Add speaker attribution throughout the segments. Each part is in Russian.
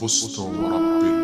Speaker 1: فزت ورب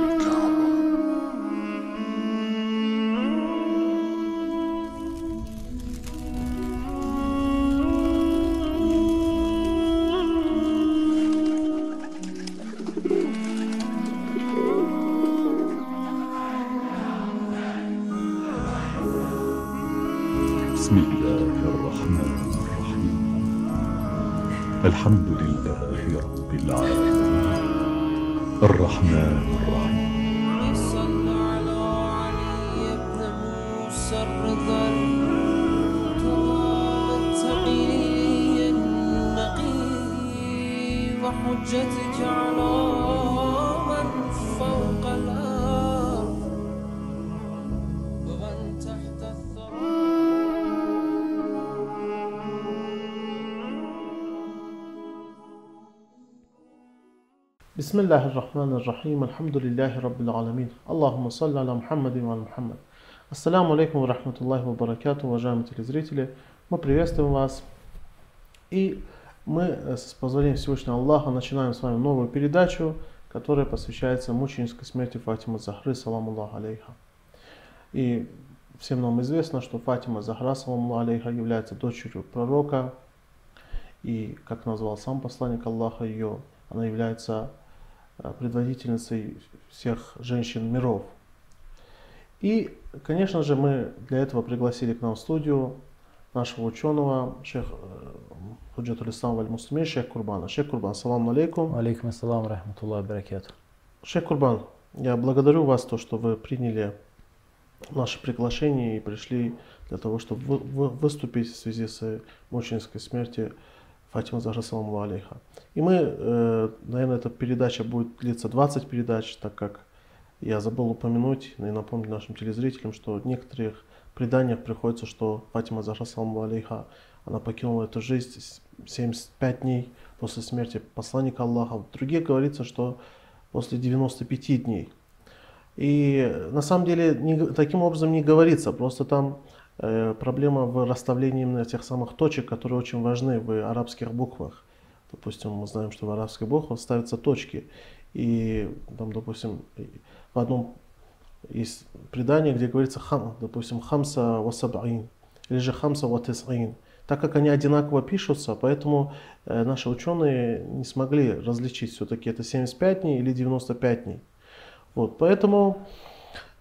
Speaker 2: بسم الله الرحمن الرحيم الحمد لله رب العالمين
Speaker 3: اللهم صل على محمد и على محمد Ассаляму алейкум ва рахматуллахи ва баракату, уважаемые телезрители. Мы приветствуем вас. И мы, э, с позволения Всевышнего Аллаха, начинаем с вами новую передачу, которая посвящается мученической смерти Фатимы Захры, саламу Аллаху алейха. И всем нам известно, что Фатима Захра, саламу Аллаху алейха, является дочерью пророка. И, как назвал сам посланник Аллаха ее, она является э, предводительницей всех женщин миров. И, конечно же, мы для этого пригласили к нам в студию нашего ученого, шейх Худжатуль Ислам Валь Муслимин, шейх Курбана. Шейх Курбан, салам алейкум.
Speaker 4: Алейкум ассалам, рахматуллах, баракату.
Speaker 3: Шейх Курбан, я благодарю вас, то, что вы приняли наше приглашение и пришли для того, чтобы вы- вы- выступить в связи с мученической смертью Фатима Захра саламу алейха. И мы, э, наверное, эта передача будет длиться 20 передач, так как я забыл упомянуть и напомнить нашим телезрителям, что в некоторых преданиях приходится, что Фатима Захра саламу алейха, она покинула эту жизнь с- 75 дней после смерти посланника Аллаха. В других говорится, что после 95 дней. И на самом деле не таким образом не говорится, просто там проблема в расставлении именно тех самых точек, которые очень важны в арабских буквах. Допустим, мы знаем, что в арабских буквах ставятся точки. И там, допустим, в одном из преданий, где говорится, хам, допустим, хамса васабаин, или же хамса ватисаин. Так как они одинаково пишутся, поэтому э, наши ученые не смогли различить, все-таки это 75 дней или 95 дней. Вот, поэтому,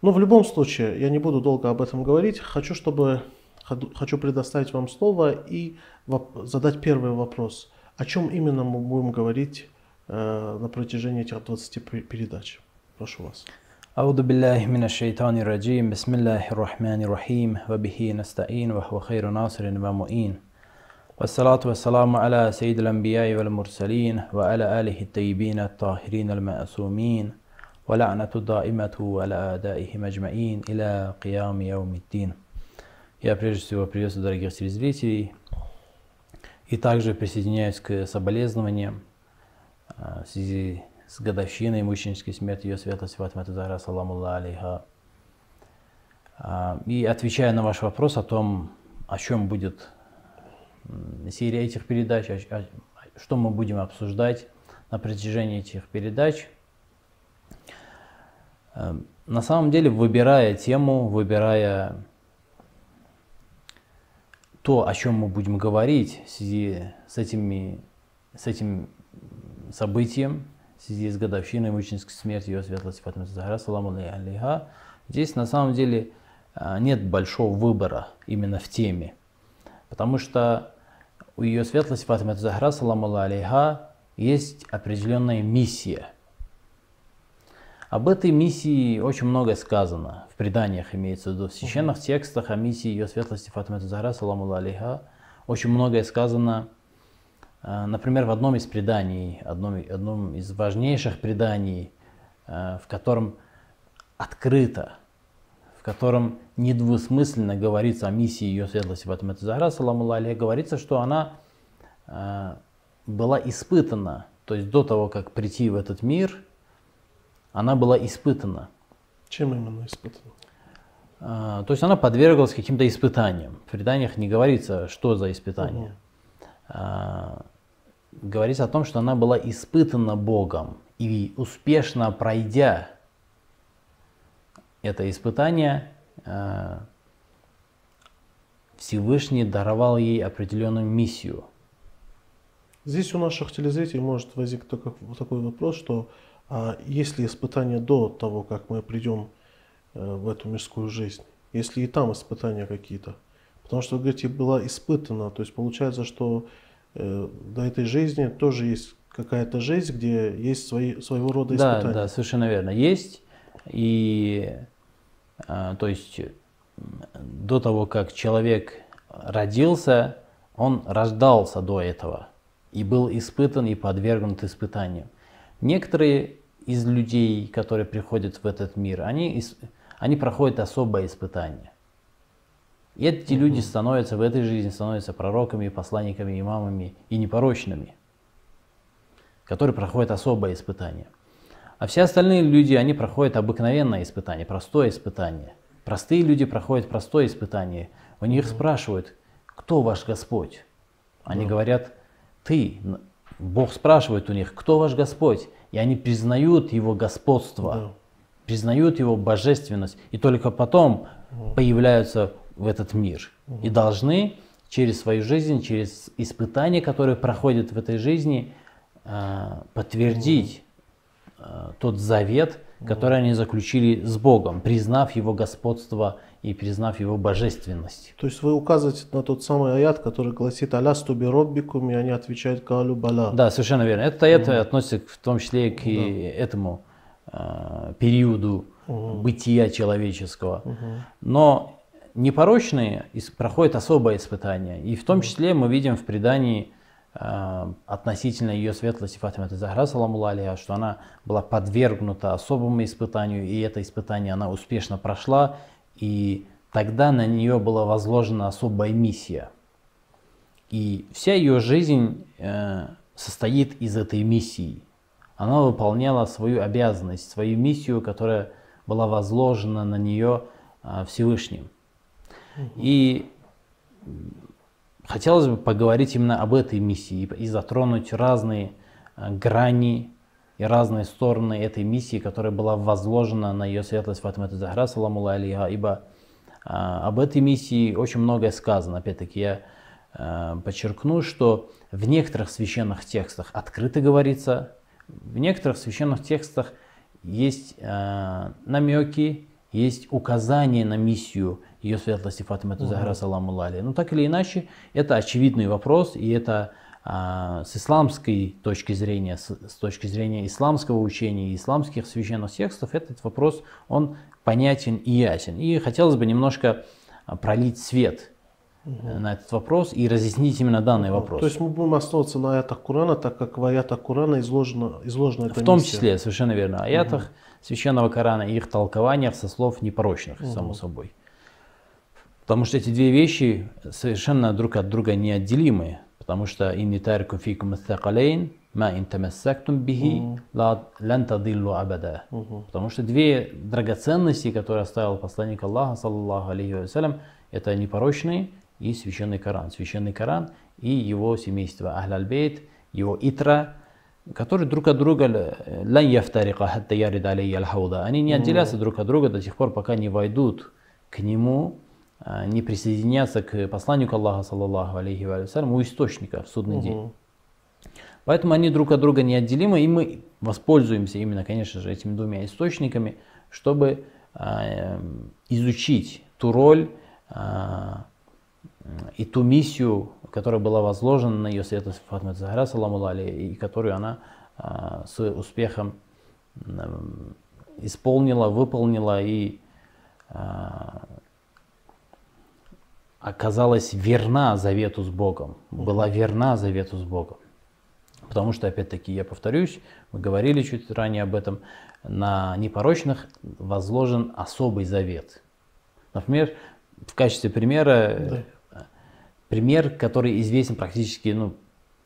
Speaker 3: ну, в любом случае, я не буду долго об этом говорить. Хочу, чтобы, ходу- хочу предоставить вам слово и воп- задать первый вопрос. О чем именно мы будем говорить э, на протяжении этих 20 пе- передач? Прошу вас.
Speaker 4: أعوذ بالله من الشيطان الرجيم بسم الله الرحمن الرحيم وبه نستعين وهو خير ناصر ومؤين والصلاة والسلام على سيد الأنبياء والمرسلين وعلى آله الطيبين الطاهرين المعصومين ولعنة الدائمة على أعدائهم أجمعين إلى قيام يوم الدين Я прежде всего приветствую дорогих телезрителей и также присоединяюсь к соболезнованиям а, в связи с годовщиной мученической смерти ее светлости Фатиматы Захра, саламу алейха. А, И отвечая на ваш вопрос о том, о чем будет м, серия этих передач, о- о- что мы будем обсуждать на протяжении этих передач, э, на самом деле, выбирая тему, выбирая то, о чем мы будем говорить в связи с, этими, с этим событием, в связи с годовщиной мученической смерти ее светлости Фатимы Захара, саламу алейха, здесь на самом деле а, нет большого выбора именно в теме. Потому что у ее светлости Фатимы Захара, саламу алейха, есть определенная миссия. Об этой миссии очень многое сказано. В преданиях имеется в виду, в священных текстах о миссии ее светлости Фатимы Захара, саламу алейха, очень многое сказано а, Например, в одном из преданий, одном, одном из важнейших преданий, а, в котором открыто, в котором недвусмысленно говорится о миссии ее светлости Фатима Захра, саламу алейха, говорится, что она а, была испытана, то есть до того, как прийти в этот мир, она была испытана.
Speaker 3: Чем именно испытано?
Speaker 4: а, то есть она подверглась каким-то испытаниям. В преданиях не говорится, что за испытания. А, Говорится о том, что она была испытана Богом и успешно пройдя это испытание, а, Всевышний даровал ей определенную миссию.
Speaker 3: Здесь у наших телезрителей может возникнуть такой вопрос, что а есть ли испытания до того, как мы придем э, в эту мирскую жизнь? Если и там испытания какие-то? Потому что, вы говорите, была испытана, то есть получается, что э, до этой жизни тоже есть какая-то жизнь, где есть свои, своего рода
Speaker 4: Да,
Speaker 3: испытания.
Speaker 4: да, совершенно верно. Есть. И а, то есть до того, как человек родился, он рождался до этого и был испытан и подвергнут испытанию. Некоторые из людей, которые приходят в этот мир, они, они проходят особое испытание. И эти люди становятся в этой жизни, становятся пророками, посланниками, имамами и непорочными, которые проходят особое испытание. А все остальные люди, они проходят обыкновенное испытание, простое испытание. Простые люди проходят простое испытание. У них спрашивают, кто ваш Господь? Они говорят, ты. Бог спрашивает у них, кто ваш Господь? И они признают Его господство,
Speaker 3: Да.
Speaker 4: признают Его божественность. И только потом появляются в этот мир. И должны через свою жизнь, через испытания, которые проходят в этой жизни, а, подтвердить тот завет, который они заключили с Богом, признав Его господство и признав Его божественность.
Speaker 3: То есть вы указываете на тот самый аят, который гласит «Алясту би роббикум», и они отвечают «Калю бала».
Speaker 4: Да, совершенно верно. Этот аят относится в том числе и к и этому а, периоду бытия человеческого. Но непорочные проходят особое испытание. И в том числе мы видим в предании относительно ее светлости Фатима Захра, саламу алейха, что она была подвергнута особому испытанию, и это испытание она успешно прошла, и тогда на нее была возложена особая миссия. И вся ее жизнь э, состоит из этой миссии. Она выполняла свою обязанность, свою миссию, которая была возложена на нее э, Всевышним. И хотелось бы поговорить именно об этой миссии и, затронуть разные э, грани и разные стороны этой миссии, которая была возложена на ее светлость Фатима Захра, саламу алейха, ибо а, об этой миссии очень многое сказано. Опять-таки я а, подчеркну, что в некоторых священных текстах открыто говорится, в некоторых священных текстах есть намеки, есть указания на миссию ее светлости Фатима Захра, саламу алейха. Но так или иначе, это очевидный вопрос, и это а, с исламской точки зрения, с, с точки зрения исламского учения и исламских священных текстов, этот вопрос, он понятен и ясен. И хотелось бы немножко а, пролить свет э, на этот вопрос и разъяснить именно данный вопрос.
Speaker 3: То есть мы будем основываться на аятах Корана, так как в аятах Корана изложено, изложена эта
Speaker 4: в том
Speaker 3: миссия.
Speaker 4: числе, совершенно верно, аятах священного Корана и их толкованиях со слов непорочных, само собой. Потому что эти две вещи совершенно друг от друга неотделимые. Потому что «Инни тарику фикум аттакалейн, ма ин тамассактум бихи, ла- лан тадиллу абада». Потому что две драгоценности, которые оставил посланник Аллаха, саллаллаху алейхи вассалям, это непорочный и священный Коран. Священный Коран и его семейство Ахляль-Бейт, его Итра, которые друг от друга э, «лан яфтарика хатта ярид алейя аль-хауда». Они не отделятся друг от друга до тех пор, пока не войдут к нему, не присоединятся к посланнику Аллаха, саллаллаху алейхи вассалям, у источника в судный день. Поэтому они друг от друга неотделимы, и мы воспользуемся именно, конечно же, этими двумя источниками, чтобы а, эм, изучить ту роль а, и ту миссию, которая была возложена на ее светлость Фатима Захара, и которую она а, с успехом м, исполнила, выполнила и а, оказалась верна завету с Богом, была верна завету с Богом. Потому что, опять-таки, я повторюсь, мы говорили чуть ранее об этом, на непорочных возложен особый завет. Например, в качестве примера, э, пример, который известен практически ну,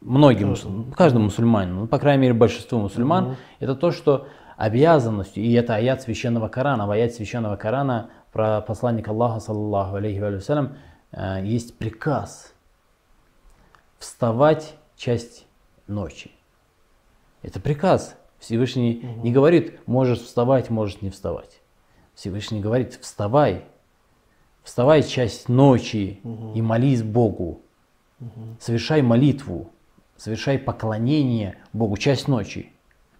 Speaker 4: многим, мусуль- каждому мусульманину, ну, по крайней мере, большинству мусульман, это то, что обязанностью, и это аят священного Корана, в аят священного Корана про посланника Аллаха, саллаллаху алейхи ва салям, э, есть приказ вставать часть ночи. Это приказ. Всевышний не говорит, можешь вставать, можешь не вставать. Всевышний говорит, вставай, вставай часть ночи и молись Богу. Совершай молитву, совершай поклонение Богу часть ночи.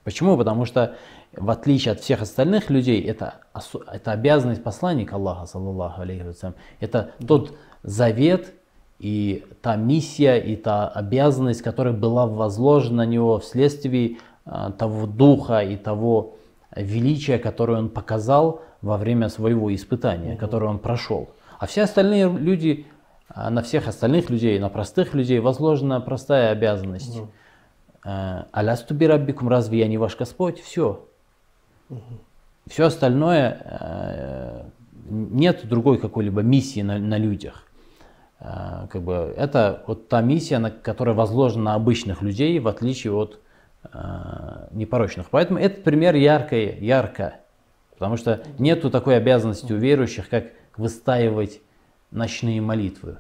Speaker 4: Почему? Потому что в отличие от всех остальных людей, это, это обязанность посланника Аллаха, саллаллаху алейхи вассалям. Это тот завет и та миссия, и та обязанность, которая была возложена на него вследствие а, того духа и того величия, которое он показал во время своего испытания, которое он прошел. А все остальные люди, а, на всех остальных людей, на простых людей возложена простая обязанность. Э, Алясту бираббикум, разве я не ваш Господь? Все. Все остальное, нет другой какой-либо миссии на, на людях. Э, Как бы это вот та миссия, на, которая возложена на обычных людей, в отличие от э, непорочных. Поэтому этот пример яркий, ярко, потому что нету такой обязанности у верующих, как выстаивать ночные молитвы.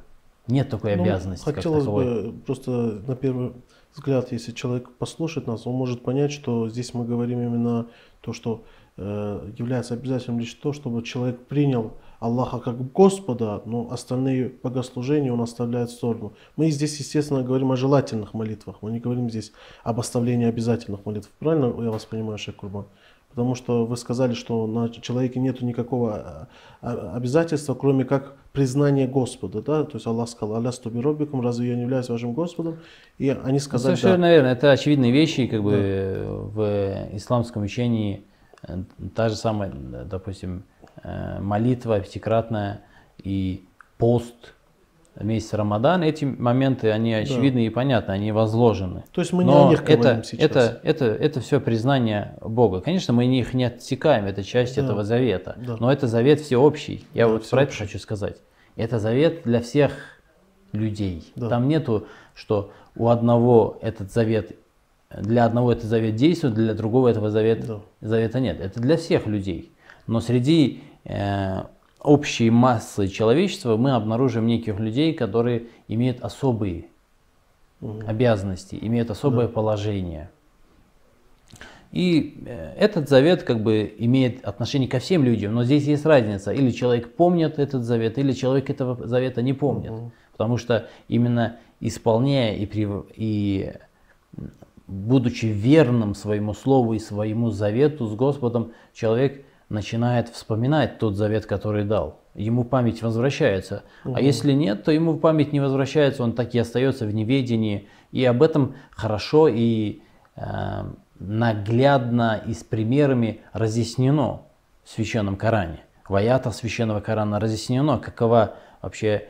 Speaker 4: Нет такой
Speaker 3: Ну,
Speaker 4: обязанности.
Speaker 3: Хотелось бы просто на первый взгляд, если человек послушает нас, он может понять, что здесь мы говорим именно то, что э, является обязательным лишь то, чтобы человек принял Аллаха как Господа, но остальные богослужения он оставляет в сторону. Мы здесь, естественно, говорим о желательных молитвах, мы не говорим здесь об оставлении обязательных молитв. Правильно я вас понимаю, Шейх Курбан? Потому что вы сказали, что на человеке нет никакого а, обязательства, кроме как признание Господа. Да? То есть Аллах сказал, «Аля стубиробикум, разве я не являюсь вашим Господом?» И они
Speaker 4: Ну,
Speaker 3: сказали,
Speaker 4: Совершенно
Speaker 3: да.
Speaker 4: верно. Это очевидные вещи, как бы в исламском учении э, та же самая, э, допустим, э, молитва пятикратная и пост месяц Рамадан, эти моменты, они очевидны и понятны, они возложены.
Speaker 3: То есть мы не
Speaker 4: Но
Speaker 3: о них
Speaker 4: это,
Speaker 3: говорим сейчас.
Speaker 4: это, это, это все признание Бога. Конечно, мы их не отсекаем, это часть
Speaker 3: Да.
Speaker 4: этого завета.
Speaker 3: Да.
Speaker 4: Но это завет всеобщий. Я
Speaker 3: Да,
Speaker 4: вот про это
Speaker 3: всеобщий.
Speaker 4: хочу сказать. Это завет для всех людей.
Speaker 3: Да.
Speaker 4: Там нету, что у одного этот завет, для одного этот завет действует, для другого этого завета,
Speaker 3: Да.
Speaker 4: завета нет. Это для всех людей. Но среди э, общей массы человечества мы обнаружим неких людей, которые имеют особые обязанности, имеют особое положение. И э, этот завет как бы имеет отношение ко всем людям, но здесь есть разница. Или человек помнит этот завет, или человек этого завета не помнит. Потому что именно исполняя и, прив- и будучи верным своему слову и своему завету с Господом, человек начинает вспоминать тот завет, который дал. Ему память возвращается. А если нет, то ему память не возвращается, он так и остается в неведении. И об этом хорошо и э, наглядно и с примерами разъяснено в Священном Коране. В аятах Священного Корана разъяснено, какова вообще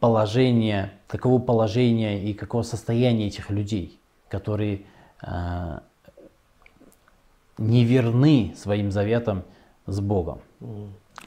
Speaker 4: положение, каково положение и каково состояние этих людей, которые не верны своим заветам с Богом.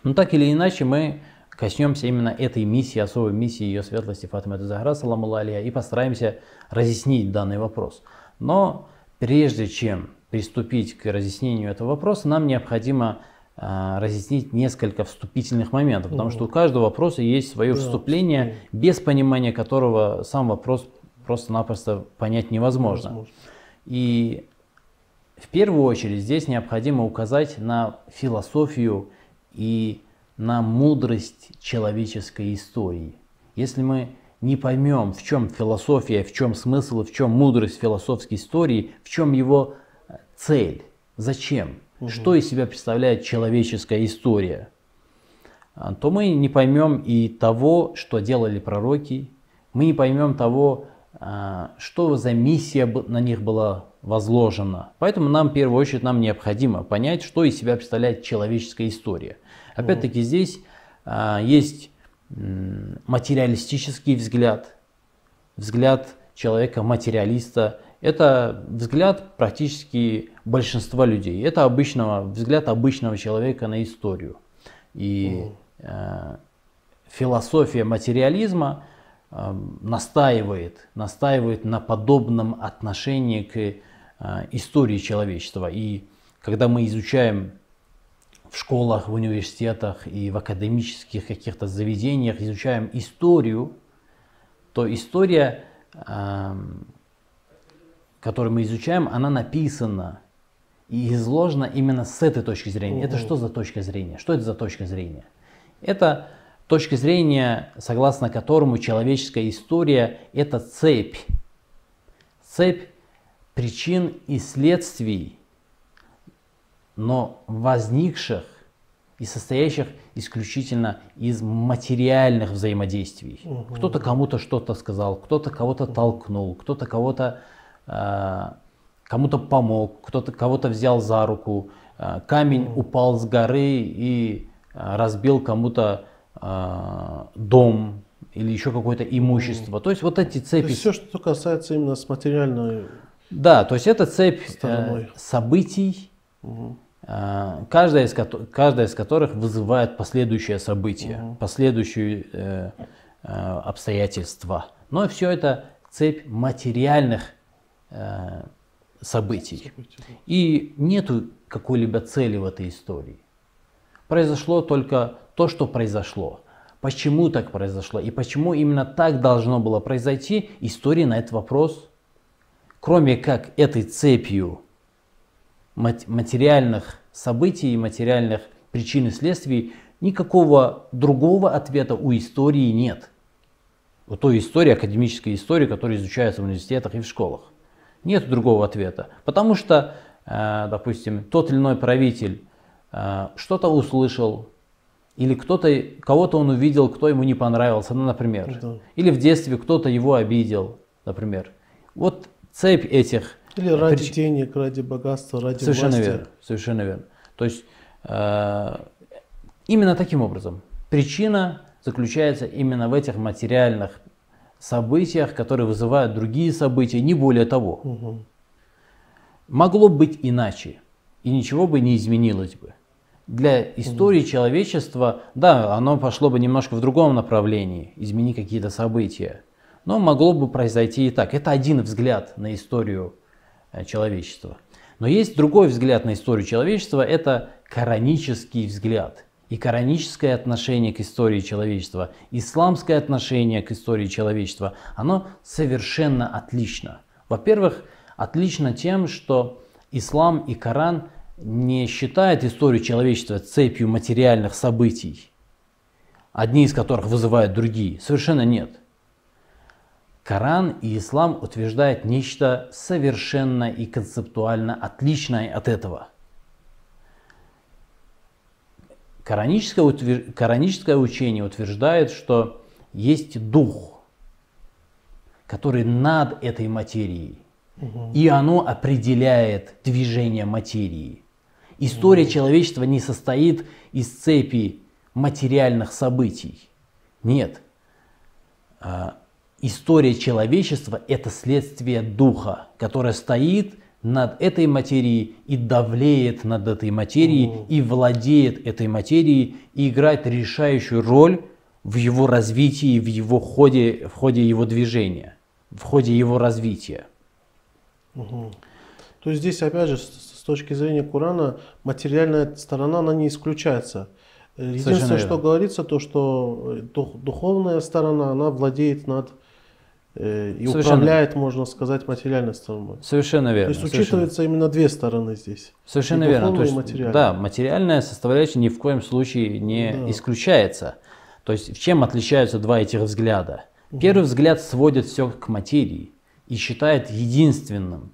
Speaker 4: Ну так или иначе мы коснемся именно этой миссии, особой миссии ее светлости Фатима Захара, саламу алейха, и постараемся разъяснить данный вопрос. Но прежде чем приступить к разъяснению этого вопроса, нам необходимо а, разъяснить несколько вступительных моментов, потому что у каждого вопроса есть свое
Speaker 3: Да,
Speaker 4: вступление, без понимания которого сам вопрос просто-напросто понять невозможно.
Speaker 3: Возможно.
Speaker 4: И в первую очередь здесь необходимо указать на философию и на мудрость человеческой истории. Если мы не поймем, в чем философия, в чем смысл, в чем мудрость философской истории, в чем его э, цель, зачем, что из себя представляет человеческая история, а, то мы не поймем и того, что делали пророки, мы не поймем того, что за миссия на них была возложена. Поэтому нам в первую очередь нам необходимо понять, что из себя представляет человеческая история. Опять-таки здесь а, есть материалистический взгляд, взгляд человека-материалиста. Это взгляд практически большинства людей. Это обычного, взгляд обычного человека на историю. И э, философия материализма настаивает, настаивает на подобном отношении к э, истории человечества. И когда мы изучаем в школах, в университетах и в академических каких-то заведениях изучаем историю, то история, эм, которую мы изучаем, она написана и изложена именно с этой точки зрения. Это что за точка зрения? Что это за точка зрения? Это точка зрения, согласно которому человеческая история – это цепь. Цепь причин и следствий, но возникших и состоящих исключительно из материальных взаимодействий. Кто-то кому-то что-то сказал, кто-то кого-то толкнул, кто-то кого-то э, кому-то помог, кто-то кого-то взял за руку, э, камень упал с горы и э, разбил кому-то дом или еще какое-то имущество. То есть вот эти
Speaker 3: То
Speaker 4: цепи.
Speaker 3: есть все, что касается именно с материальной...
Speaker 4: Да, то есть это цепь э,
Speaker 3: Стороной.
Speaker 4: событий, э, каждая, из каждая из которых вызывает последующее событие, последующие э, э, обстоятельства. Но все это цепь материальных э, событий. И нету какой-либо цели в этой истории. Произошло только то, что произошло. Почему так произошло и почему именно так должно было произойти, история на этот вопрос, кроме как этой цепью мат- материальных событий, материальных причин и следствий, никакого другого ответа у истории нет. У той истории, академической истории, которая изучается в университетах и в школах. Нет другого ответа. Потому что, э, допустим, тот или иной правитель что-то услышал, или кто-то, кого-то он увидел, кто ему не понравился, ну, например.
Speaker 3: Да.
Speaker 4: Или в детстве кто-то его обидел, например. Вот цепь этих
Speaker 3: Или ради
Speaker 4: прич-
Speaker 3: денег, ради богатства, ради
Speaker 4: Совершенно
Speaker 3: власти.
Speaker 4: верно. Совершенно верно. То есть э, именно таким образом причина заключается именно в этих материальных событиях, которые вызывают другие события, не более того.
Speaker 3: Мгм.
Speaker 4: Могло быть иначе, и ничего бы не изменилось бы. Для истории человечества, да, оно пошло бы немножко в другом направлении, изменить какие-то события. Но могло бы произойти и так. Это один взгляд на историю э, человечества. Но есть другой взгляд на историю человечества, это коранический взгляд. И кораническое отношение к истории человечества, исламское отношение к истории человечества, оно совершенно отлично. Во-первых, отлично тем, что ислам и Коран не считают историю человечества цепью материальных событий, одни из которых вызывают другие. Совершенно нет. Коран и ислам утверждают нечто совершенно и концептуально отличное от этого. Кораническое, утвер- кораническое учение утверждает, что есть дух, который над этой материей. И оно определяет движение материи. История человечества не состоит из цепи материальных событий. Нет. А, История человечества – это следствие духа, которое стоит над этой материей и давлеет над этой материей, и владеет этой материей, и играет решающую роль в его развитии, в его ходе, в ходе его движения, в ходе его развития.
Speaker 3: То есть здесь, опять же, с, с точки зрения Корана, материальная сторона, она не исключается. Э, Единственное,
Speaker 4: верно.
Speaker 3: что говорится, то, что э, дух- духовная сторона, она владеет над э, и
Speaker 4: Совершенно.
Speaker 3: управляет, можно сказать, материальной стороной.
Speaker 4: Совершенно
Speaker 3: То
Speaker 4: верно.
Speaker 3: есть
Speaker 4: совершенно.
Speaker 3: учитывается именно две стороны здесь.
Speaker 4: Совершенно
Speaker 3: И
Speaker 4: верно. То есть,
Speaker 3: и материальная.
Speaker 4: да, материальная составляющая ни в коем случае не
Speaker 3: Да.
Speaker 4: исключается. То есть в чем отличаются два этих взгляда? Первый взгляд сводит все к материи и считает единственным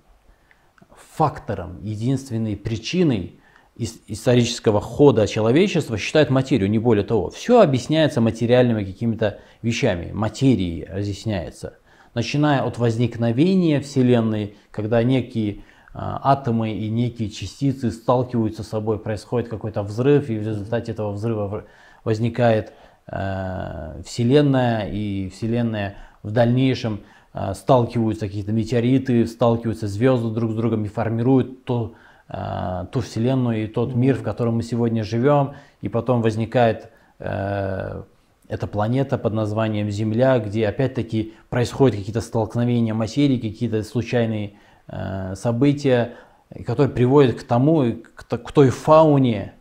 Speaker 4: фактором, единственной причиной ис- исторического хода человечества считает материю, не более того. Все объясняется материальными какими-то вещами, материей разъясняется. Начиная от возникновения Вселенной, когда некие а, атомы и некие частицы сталкиваются с собой, происходит какой-то взрыв, и в результате этого взрыва возникает э, Вселенная, и Вселенная в дальнейшем сталкиваются какие-то метеориты, сталкиваются звезды друг с другом и формируют ту, э, ту Вселенную и тот мир, в котором мы сегодня живем, и потом возникает э, эта планета под названием Земля, где опять-таки происходят какие-то столкновения материи, какие-то случайные э, события, которые приводят к тому, к, то- к той фауне,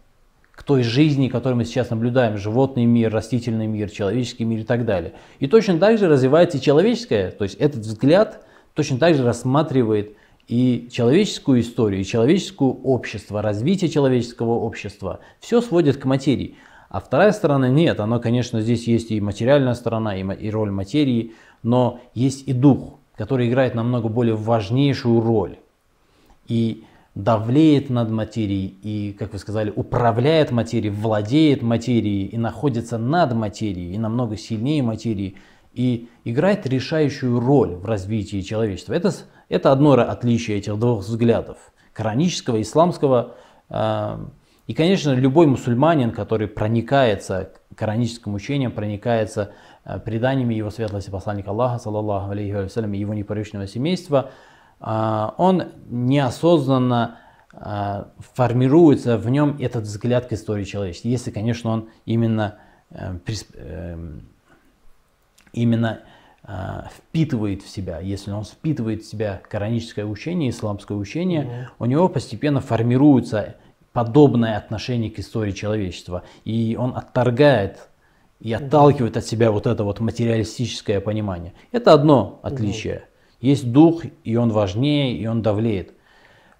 Speaker 4: к той жизни, которую мы сейчас наблюдаем, животный мир, растительный мир, человеческий мир и так далее. И точно так же развивается и человеческое, то есть этот взгляд точно так же рассматривает и человеческую историю, и человеческое общество, развитие человеческого общества. Все сводит к материи. А вторая сторона нет, оно, конечно, здесь есть и материальная сторона, и роль материи, но есть и дух, который играет намного более важнейшую роль и давлеет над материей, и, как вы сказали, управляет материей, владеет материей и находится над материей, и намного сильнее материи, и играет решающую роль в развитии человечества. Это, это одно отличие этих двух взглядов, коранического, исламского. э, И, конечно, любой мусульманин, который проникается кораническим учением, проникается э, преданиями его светлости посланника Аллаха, саллаллаху алейхи и его непорочного семейства, а, он неосознанно а, формируется в нем этот взгляд к истории человечества. Если, конечно, он именно, э, эм, именно а, впитывает в себя, если он впитывает в себя кораническое учение, исламское учение, у него постепенно формируется подобное отношение к истории человечества. И он отторгает и отталкивает от себя вот это вот материалистическое понимание. Это одно отличие. Есть дух, и он важнее, и он давлеет.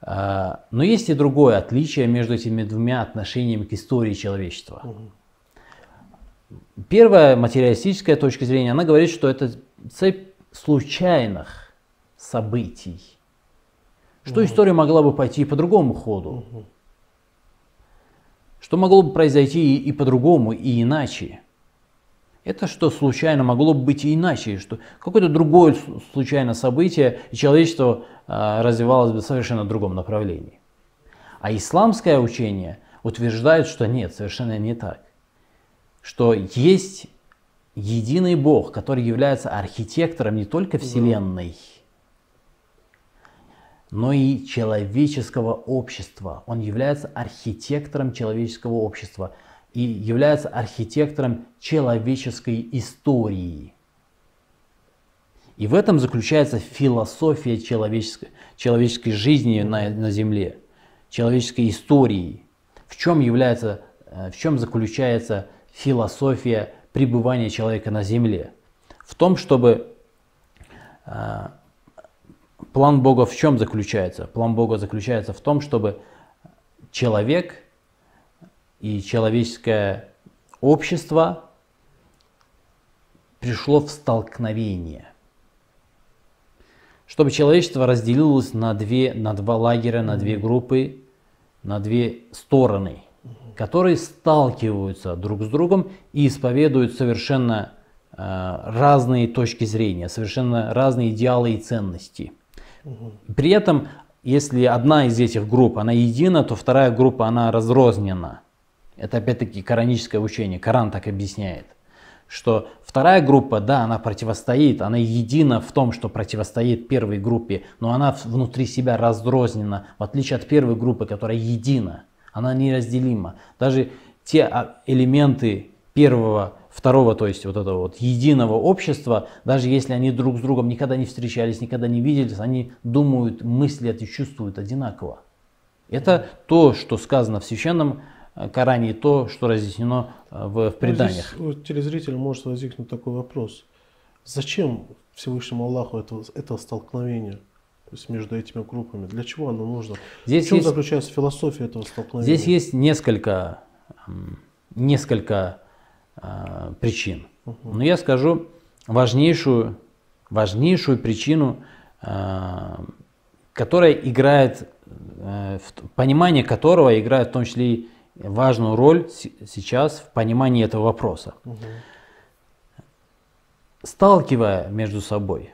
Speaker 4: А, Но есть и другое отличие между этими двумя отношениями к истории человечества. Первая материалистическая точка зрения, она говорит, что это цепь случайных событий. Что история могла бы пойти и по другому ходу. Что могло бы произойти и, и по-другому, и иначе. Это что случайно могло бы быть и иначе, что какое-то другое с- случайное событие, и человечество а, развивалось бы в совершенно другом направлении. А исламское учение утверждает, что нет, совершенно не так. Что есть единый Бог, который является архитектором не только Вселенной, но и человеческого общества. Он является архитектором человеческого общества и является архитектором человеческой истории. И в этом заключается философия человеческой, человеческой жизни на, на Земле, человеческой истории. В чем, является, э, в чем заключается философия пребывания человека на Земле? В том, чтобы э, план Бога в чем заключается? План Бога заключается в том, чтобы человек и человеческое общество пришло в столкновение. Чтобы человечество разделилось на, две, на два лагеря, на две группы, на две стороны, которые сталкиваются друг с другом и исповедуют совершенно э, разные точки зрения, совершенно разные идеалы и ценности. При этом, если одна из этих групп, она едина, то вторая группа, она разрознена. Это опять-таки кораническое учение, Коран так объясняет. Что вторая группа, да, она противостоит, она едина в том, что противостоит первой группе, но она внутри себя разрознена, в отличие от первой группы, которая едина, она неразделима. Даже те а, элементы первого, второго, то есть вот этого вот единого общества, даже если они друг с другом никогда не встречались, никогда не виделись, они думают, мыслят и чувствуют одинаково. Это то, что сказано в священном Коране, и то, что разъяснено э, в, в преданиях.
Speaker 3: Ну, здесь у телезрителя может возникнуть такой вопрос. Зачем Всевышнему Аллаху это, это столкновение? То есть между этими группами. Для чего оно нужно?
Speaker 4: Здесь
Speaker 3: в чем
Speaker 4: есть-
Speaker 3: заключается философия этого столкновения?
Speaker 4: Здесь есть несколько, несколько э, причин. Но я скажу важнейшую, важнейшую причину, э, которая играет, э, понимание которого играет в том числе и важную роль сейчас в понимании этого вопроса. Сталкивая между собой,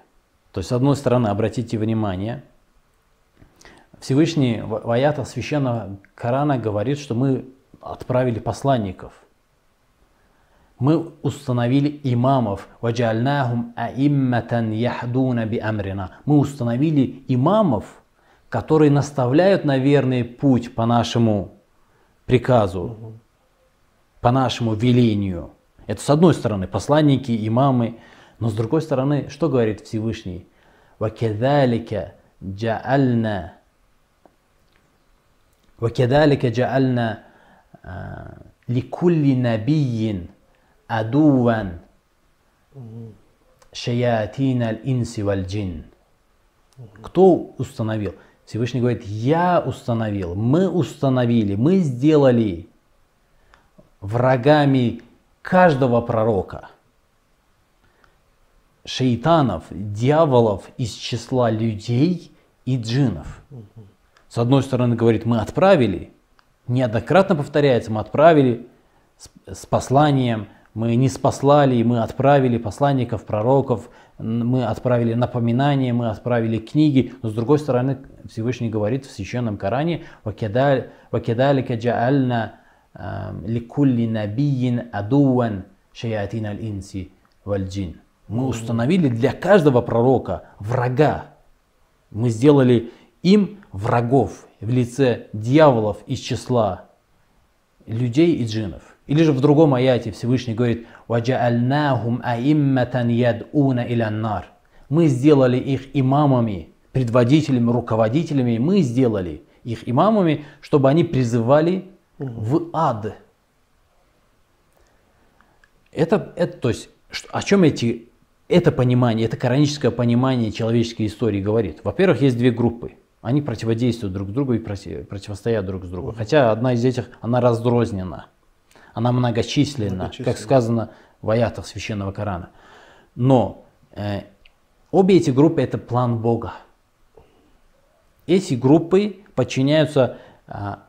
Speaker 4: то есть с одной стороны, обратите внимание, Всевышний в аятах священного Корана говорит, что мы отправили посланников. Мы установили имамов. Мы установили имамов, которые наставляют на верный путь по нашему приказу, по нашему велению. Это с одной стороны посланники, имамы, но с другой стороны, что говорит Всевышний? وَكَذَلِكَ جَعَلْنَا وكذلك جعلنا а, ликулли набийин адуван шаятин аль-инси валь-джин. Кто установил? Всевышний говорит, я установил, мы установили, мы сделали врагами каждого пророка, шейтанов, дьяволов из числа людей и джинов. С одной стороны, говорит, мы отправили, неоднократно повторяется, мы отправили с, посланием, мы не спаслали, мы отправили посланников, пророков, мы отправили напоминания, мы отправили книги. Но с другой стороны, Всевышний говорит в Священном Коране, «Вакедалика джаальна ам, ликулли набийин адуан шаятин аль-инси валь-джин». Мы установили для каждого пророка врага. Мы сделали им врагов в лице дьяволов из числа людей и джиннов. Или же в другом аяте Всевышний говорит «Ваджаальнахум аимматан ядуна иляннар». Мы сделали их имамами, предводителями, руководителями. Мы сделали их имамами, чтобы они призывали в ад. Это, это то есть, о чем эти, это понимание, это кораническое понимание человеческой истории говорит? Во-первых, есть две группы. Они противодействуют друг другу и проти- противостоят друг с другу. Хотя одна из этих, она раздрознена. Она многочисленна,
Speaker 3: Многочисленна.
Speaker 4: как сказано в аятах Священного Корана. Но э, обе эти группы это план Бога. Эти группы подчиняются а,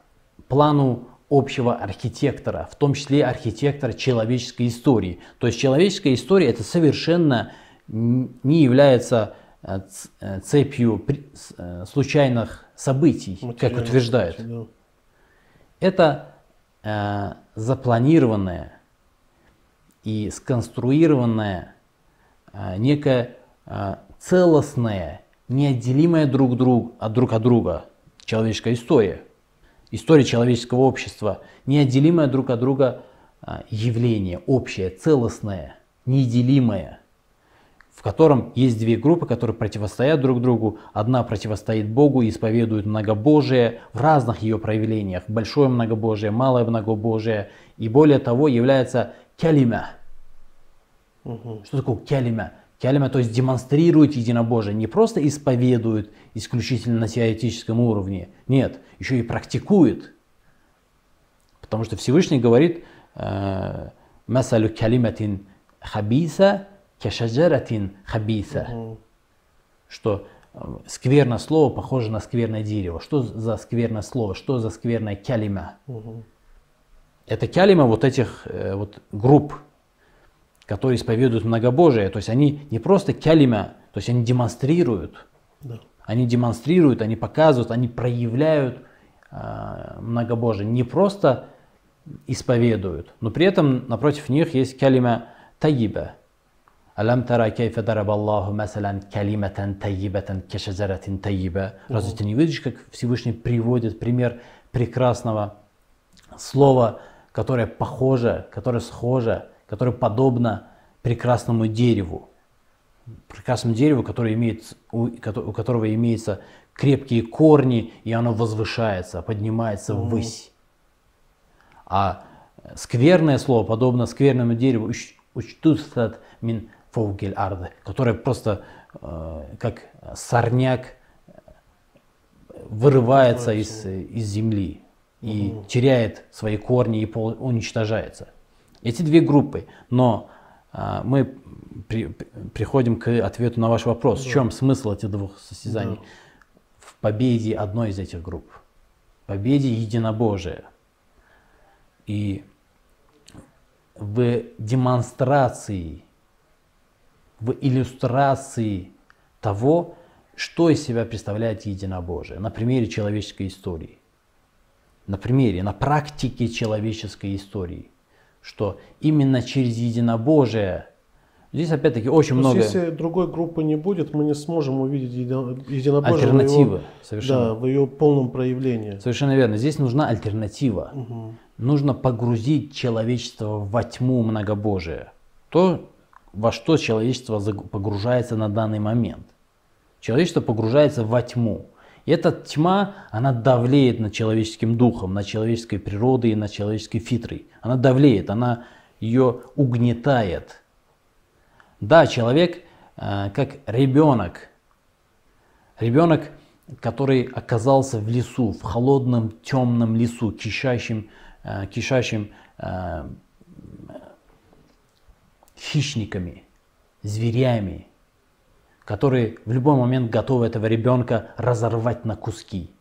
Speaker 4: плану общего архитектора, в том числе архитектора человеческой истории. То есть человеческая история это совершенно не является э, э, цепью э, случайных событий, как утверждают. Это э, запланированное и сконструированное э, некое э, целостное, неотделимое друг, друг, от друг от друга человеческая история. История человеческого общества, неотделимое друг от друга явление, общее, целостное, неделимое в котором есть две группы, которые противостоят друг другу. Одна противостоит Богу и исповедует многобожие в разных ее проявлениях. Большое многобожие, малое многобожие. И более того, является кялима. Что такое кялима? Кялима, то есть демонстрирует единобожие. Не просто исповедует исключительно на теоретическом уровне. Нет, еще и практикует. Потому что Всевышний говорит, э, «Масалю калиматин хабиса кешаджаратин хабиса», что э, скверное слово похоже на скверное дерево. Что за скверное слово? Что за скверная калима? Это калима вот этих э, вот групп, которые исповедуют многобожие. То есть они не просто калима, то есть они демонстрируют.
Speaker 3: Да.
Speaker 4: Они демонстрируют, они показывают, они проявляют э, многобожие. Не просто исповедуют, но при этом напротив них есть калима таиба. Алям тара кейфа дарабаллаху масалан калиматан таибатан кешазаратин таиба. Разве ты не видишь, как Всевышний приводит пример прекрасного слова, которое похоже, которое схоже, которое подобно прекрасному дереву? прекрасному дереву, которое имеет, у, у которого имеются крепкие корни, и оно возвышается, поднимается ввысь. А скверное слово подобно скверному дереву, «уч- учтустат мин фоугель арды, которое просто э, как сорняк э, вырывается из, э, из земли и теряет свои корни и пол- уничтожается. Эти две группы. Но а, мы при- при- приходим к ответу на ваш вопрос. В чем смысл этих двух состязаний? В победе одной из этих групп. Победе единобожия. И в демонстрации, в иллюстрации того, что из себя представляет единобожие на примере человеческой истории. На примере, на практике человеческой истории. Что именно через единобожие, здесь опять-таки очень
Speaker 3: То
Speaker 4: много
Speaker 3: если другой группы не будет, мы не сможем увидеть едино- единобожие в
Speaker 4: альтернативы.
Speaker 3: его,
Speaker 4: Совершенно.
Speaker 3: да, в ее полном проявлении.
Speaker 4: Совершенно верно. Здесь нужна альтернатива. Нужно погрузить человечество во тьму многобожия. То, во что человечество погружается на данный момент. Человечество погружается во тьму. И эта тьма, она давлеет над человеческим духом, над человеческой природой и над человеческой фитрой. Она давлеет, она ее угнетает. Да, человек э, как ребенок, ребенок, который оказался в лесу, в холодном темном лесу, кишащим, э, кишащим э, хищниками, зверями, которые в любой момент готовы этого ребенка разорвать на куски.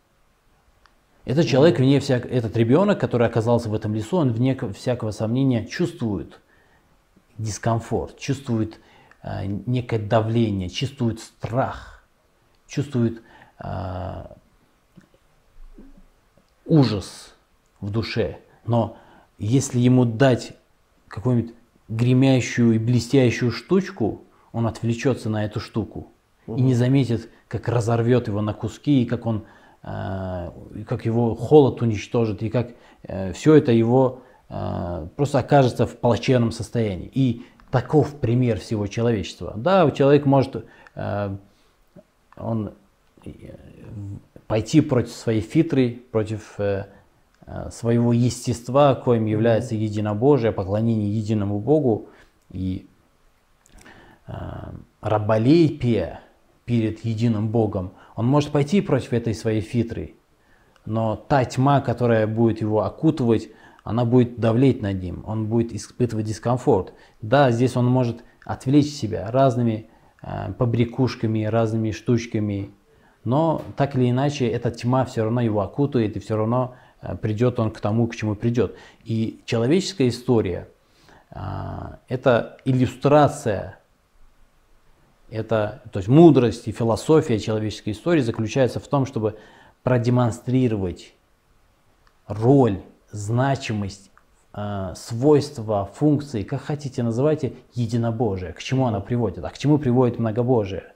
Speaker 4: Этот человек, вне всяк... этот ребенок, который оказался в этом лесу, он вне всякого сомнения чувствует дискомфорт, чувствует э, некое давление, чувствует страх, чувствует э, ужас в душе. Но если ему дать какую-нибудь гремящую и блестящую штучку, он отвлечется на эту штуку и не заметит, как разорвет его на куски, и как он, э, как его холод уничтожит, и как э, все это его э, просто окажется в плачевном состоянии. И таков пример всего человечества. Да, человек может э, он э, пойти против своей фитры, против э, своего естества, коим является единобожие, поклонение единому Богу и э, раболепие перед единым Богом. Он может пойти против этой своей фитры, но та тьма, которая будет его окутывать, она будет давлеть над ним, он будет испытывать дискомфорт. Да, здесь он может отвлечь себя разными э, побрякушками, разными штучками, но так или иначе эта тьма все равно его окутает, и все равно э, придет он к тому, к чему придет. И человеческая история э, – это иллюстрация, это, то есть мудрость и философия человеческой истории заключается в том, чтобы продемонстрировать роль, значимость, э, свойства, функции, как хотите называйте, единобожие. К чему она приводит? А к чему приводит многобожие?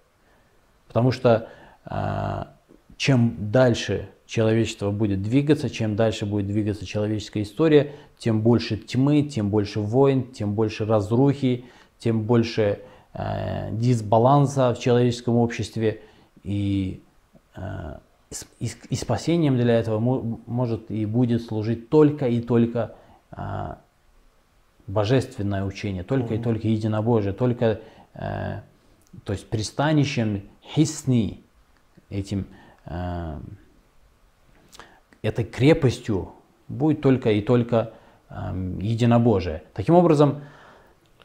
Speaker 4: Потому что э, чем дальше человечество будет двигаться, чем дальше будет двигаться человеческая история, тем больше тьмы, тем больше войн, тем больше разрухи, тем больше э, дисбаланса в человеческом обществе. И, э, и, и спасением для этого мо- может и будет служить только и только э, божественное учение, только и только единобожие, только э, то есть пристанищем хисни, этим, этой крепостью будет только и только э, единобожие. Таким образом,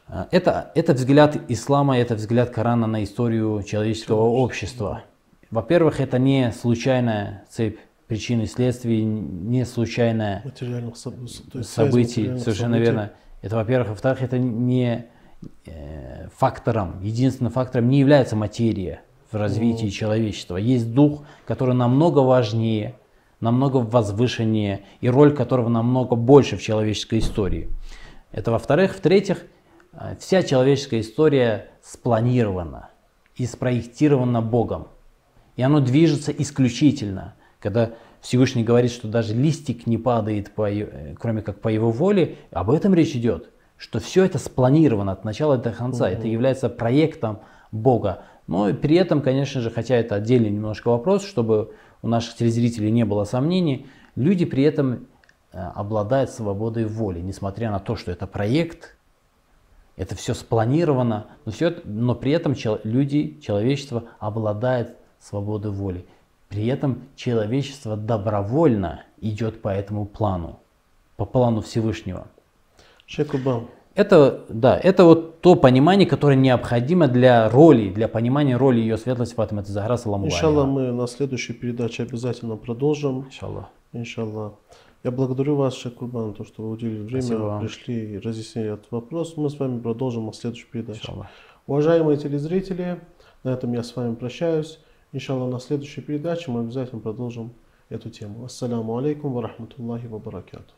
Speaker 4: э, это, это взгляд ислама, это взгляд Корана на историю человеческого общества. Во-первых, это не случайная цепь причин и следствий, не случайная
Speaker 3: Материальных соб- с- то есть связь
Speaker 4: событий,
Speaker 3: материальных
Speaker 4: совершенно
Speaker 3: событий.
Speaker 4: верно. Это, во-первых. Во-вторых, это не э, фактором, единственным фактором не является материя в развитии человечества. Есть дух, который намного важнее, намного возвышеннее, и роль которого намного больше в человеческой истории. Это во-вторых. В-третьих, э, вся человеческая история спланирована и спроектирована Богом. И оно движется исключительно. Когда Всевышний говорит, что даже листик не падает, по, э, кроме как по его воле, об этом речь идет. Что все это спланировано от начала до конца. Это является проектом Бога. Но и при этом, конечно же, хотя это отдельный немножко вопрос, чтобы у наших телезрителей не было сомнений, люди при этом э, обладают свободой воли, несмотря на то, что это проект, это все спланировано, но, все но при этом люди, человечество обладает свободой воли. При этом человечество добровольно идет по этому плану, по плану Всевышнего.
Speaker 3: Шейх Курбан,
Speaker 4: Это, да, это вот то понимание, которое необходимо для роли, для понимания роли ее светлости Фатима Захара, саламу
Speaker 3: иншаллах,
Speaker 4: алейха.
Speaker 3: мы на следующей передаче обязательно продолжим.
Speaker 4: Иншаллах.
Speaker 3: Иншаллах. Я благодарю вас, Шейх Курбан, то, что вы уделили время,
Speaker 4: Спасибо
Speaker 3: пришли и разъяснили этот вопрос. Мы с вами продолжим на следующей передаче.
Speaker 4: Иншаллах.
Speaker 3: Уважаемые телезрители, на этом я с вами прощаюсь. Иншаллах, на следующей передаче мы обязательно продолжим эту тему. Ассаляму алейкум ва рахматуллахи ва баракату.